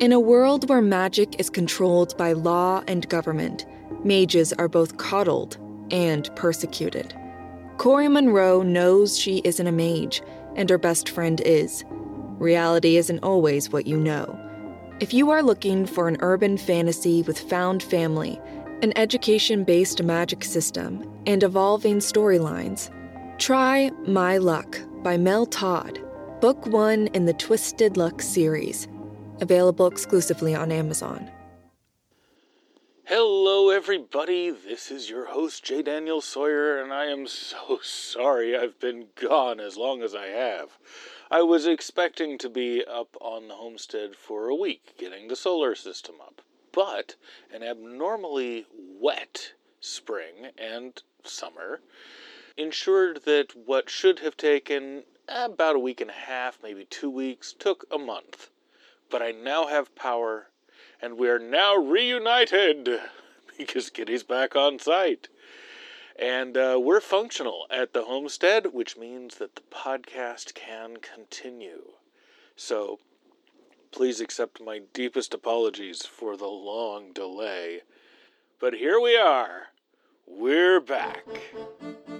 In a world where magic is controlled by law and government, mages are both coddled and persecuted. Corey Monroe knows she isn't a mage, and her best friend is. Reality isn't always what you know. If you are looking for an urban fantasy with found family, an education based magic system, and evolving storylines, try My Luck by Mel Todd, book one in the Twisted Luck series, available exclusively on Amazon. Hello, everybody. This is your host, J. Daniel Sawyer, and I am so sorry I've been gone as long as I have. I was expecting to be up on the homestead for a week getting the solar system up, but an abnormally wet spring and summer ensured that what should have taken about a week and a half, maybe two weeks, took a month. But I now have power, and we are now reunited because Kitty's back on site. And uh, we're functional at the homestead, which means that the podcast can continue. So please accept my deepest apologies for the long delay. But here we are. We're back.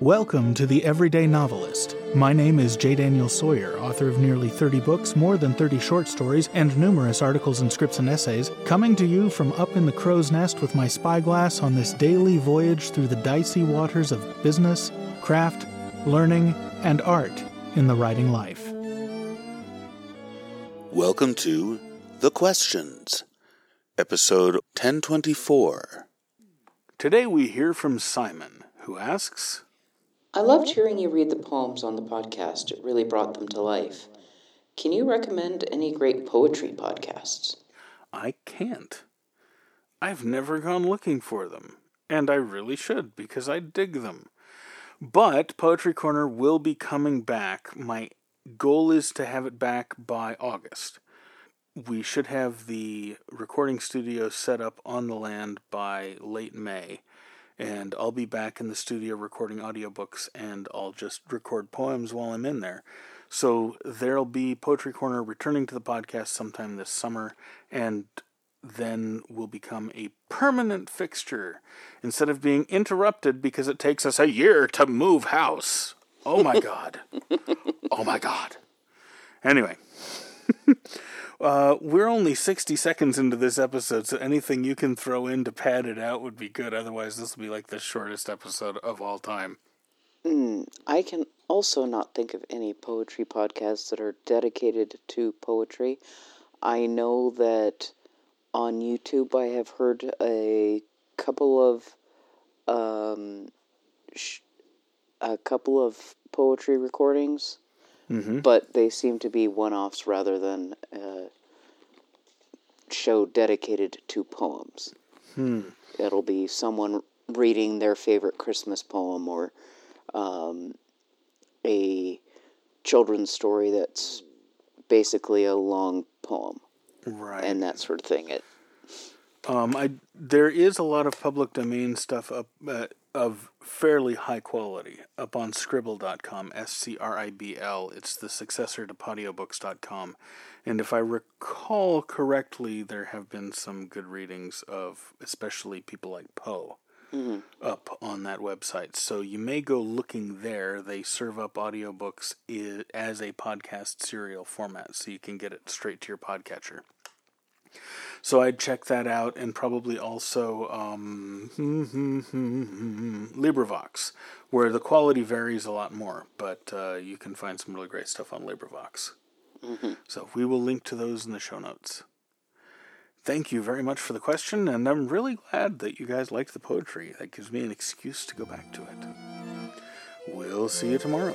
Welcome to The Everyday Novelist. My name is J. Daniel Sawyer, author of nearly 30 books, more than 30 short stories, and numerous articles and scripts and essays, coming to you from up in the crow's nest with my spyglass on this daily voyage through the dicey waters of business, craft, learning, and art in the writing life. Welcome to The Questions, episode 1024. Today we hear from Simon, who asks I loved hearing you read the poems on the podcast. It really brought them to life. Can you recommend any great poetry podcasts? I can't. I've never gone looking for them, and I really should because I dig them. But Poetry Corner will be coming back. My goal is to have it back by August. We should have the recording studio set up on the land by late May, and I'll be back in the studio recording audiobooks and I'll just record poems while I'm in there. So there'll be Poetry Corner returning to the podcast sometime this summer, and then will become a permanent fixture instead of being interrupted because it takes us a year to move house. Oh my god. oh my god. Anyway. uh, we're only 60 seconds into this episode, so anything you can throw in to pad it out would be good. Otherwise, this will be like the shortest episode of all time. Mm, I can also not think of any poetry podcasts that are dedicated to poetry. I know that on YouTube I have heard a couple of um, sh- a couple of poetry recordings, Mm-hmm. but they seem to be one-offs rather than a show dedicated to poems. Hmm. It'll be someone reading their favorite Christmas poem or um, a children's story that's basically a long poem Right. and that sort of thing. It Um, I there is a lot of public domain stuff up uh, of fairly high quality up on Scribl.com, S C R I B L. It's the successor to Podiobooks.com, and if I recall correctly, there have been some good readings of especially people like Poe mm-hmm. up on that website. So you may go looking there. They serve up audiobooks as a podcast serial format, so you can get it straight to your podcatcher. So I'd check that out, and probably also um, LibriVox, where the quality varies a lot more, but uh, you can find some really great stuff on LibriVox. So we will link to those in the show notes. Thank you very much for the question, and I'm really glad that you guys liked the poetry. That gives me an excuse to go back to it. We'll see you tomorrow.